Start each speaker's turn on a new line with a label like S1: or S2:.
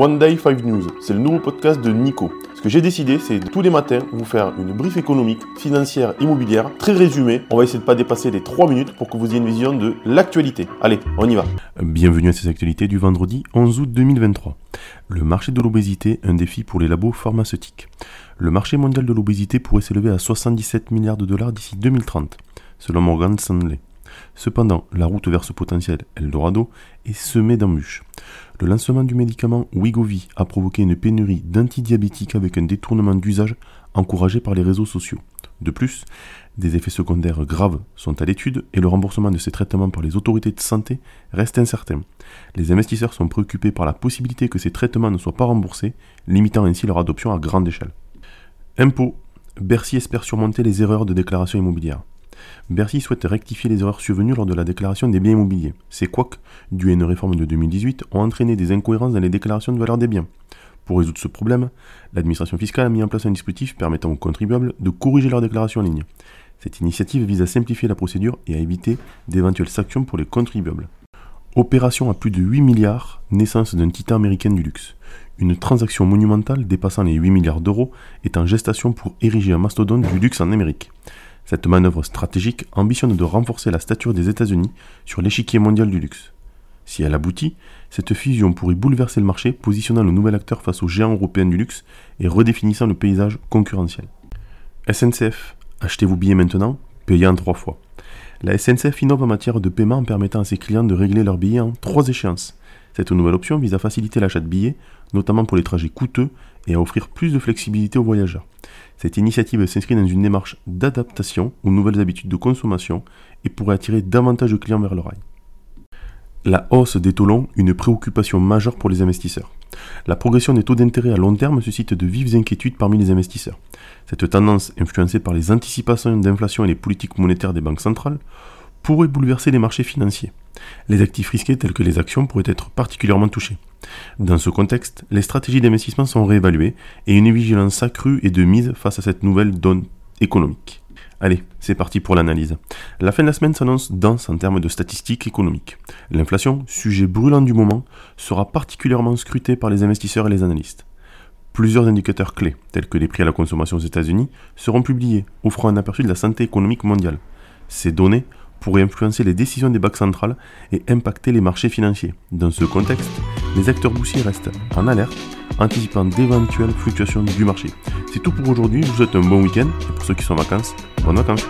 S1: One Day 5 News. C'est le nouveau podcast de Nico. Ce que j'ai décidé, c'est tous les matins vous faire une brief économique, financière, immobilière, très résumée. On va essayer de pas dépasser les 3 minutes pour que vous ayez une vision de l'actualité. Allez, on y va.
S2: Bienvenue à ces actualités du vendredi 11 août 2023. Le marché de l'obésité, un défi pour les labos pharmaceutiques. Le marché mondial de l'obésité pourrait s'élever à 77 milliards de dollars d'ici 2030, selon Morgan Stanley. Cependant, la route vers ce potentiel Eldorado est semée d'embûches. Le lancement du médicament Wigovi a provoqué une pénurie d'antidiabétiques avec un détournement d'usage encouragé par les réseaux sociaux. De plus, des effets secondaires graves sont à l'étude et le remboursement de ces traitements par les autorités de santé reste incertain. Les investisseurs sont préoccupés par la possibilité que ces traitements ne soient pas remboursés, limitant ainsi leur adoption à grande échelle. Impôts. Bercy espère surmonter les erreurs de déclaration immobilière. Bercy souhaite rectifier les erreurs survenues lors de la déclaration des biens immobiliers. Ces couacs, dus à une réforme de 2018, ont entraîné des incohérences dans les déclarations de valeur des biens. Pour résoudre ce problème, l'administration fiscale a mis en place un dispositif permettant aux contribuables de corriger leurs déclarations en ligne. Cette initiative vise à simplifier la procédure et à éviter d'éventuelles sanctions pour les contribuables. Opération à plus de 8 milliards, naissance d'un titan américain du luxe. Une transaction monumentale dépassant les 8 milliards d'euros est en gestation pour ériger un mastodonte du luxe en Amérique. Cette manœuvre stratégique ambitionne de renforcer la stature des États-Unis sur l'échiquier mondial du luxe. Si elle aboutit, cette fusion pourrait bouleverser le marché, positionnant le nouvel acteur face aux géants européens du luxe et redéfinissant le paysage concurrentiel. SNCF, achetez vos billets maintenant, payez en trois fois. La SNCF innove en matière de paiement en permettant à ses clients de régler leurs billets en trois échéances. Cette nouvelle option vise à faciliter l'achat de billets, notamment pour les trajets coûteux, et à offrir plus de flexibilité aux voyageurs. Cette initiative s'inscrit dans une démarche d'adaptation aux nouvelles habitudes de consommation et pourrait attirer davantage de clients vers le rail. La hausse des taux longs, une préoccupation majeure pour les investisseurs. La progression des taux d'intérêt à long terme suscite de vives inquiétudes parmi les investisseurs. Cette tendance, influencée par les anticipations d'inflation et les politiques monétaires des banques centrales, pourrait bouleverser les marchés financiers. Les actifs risqués tels que les actions pourraient être particulièrement touchés. Dans ce contexte, les stratégies d'investissement sont réévaluées et une vigilance accrue est de mise face à cette nouvelle donne économique. Allez, c'est parti pour l'analyse. La fin de la semaine s'annonce dense en termes de statistiques économiques. L'inflation, sujet brûlant du moment, sera particulièrement scrutée par les investisseurs et les analystes. Plusieurs indicateurs clés, tels que les prix à la consommation aux États-Unis, seront publiés, offrant un aperçu de la santé économique mondiale. Ces données pourrait influencer les décisions des banques centrales et impacter les marchés financiers. Dans ce contexte, les acteurs boursiers restent en alerte, anticipant d'éventuelles fluctuations du marché. C'est tout pour aujourd'hui, je vous souhaite un bon week-end et pour ceux qui sont en vacances, bonnes vacances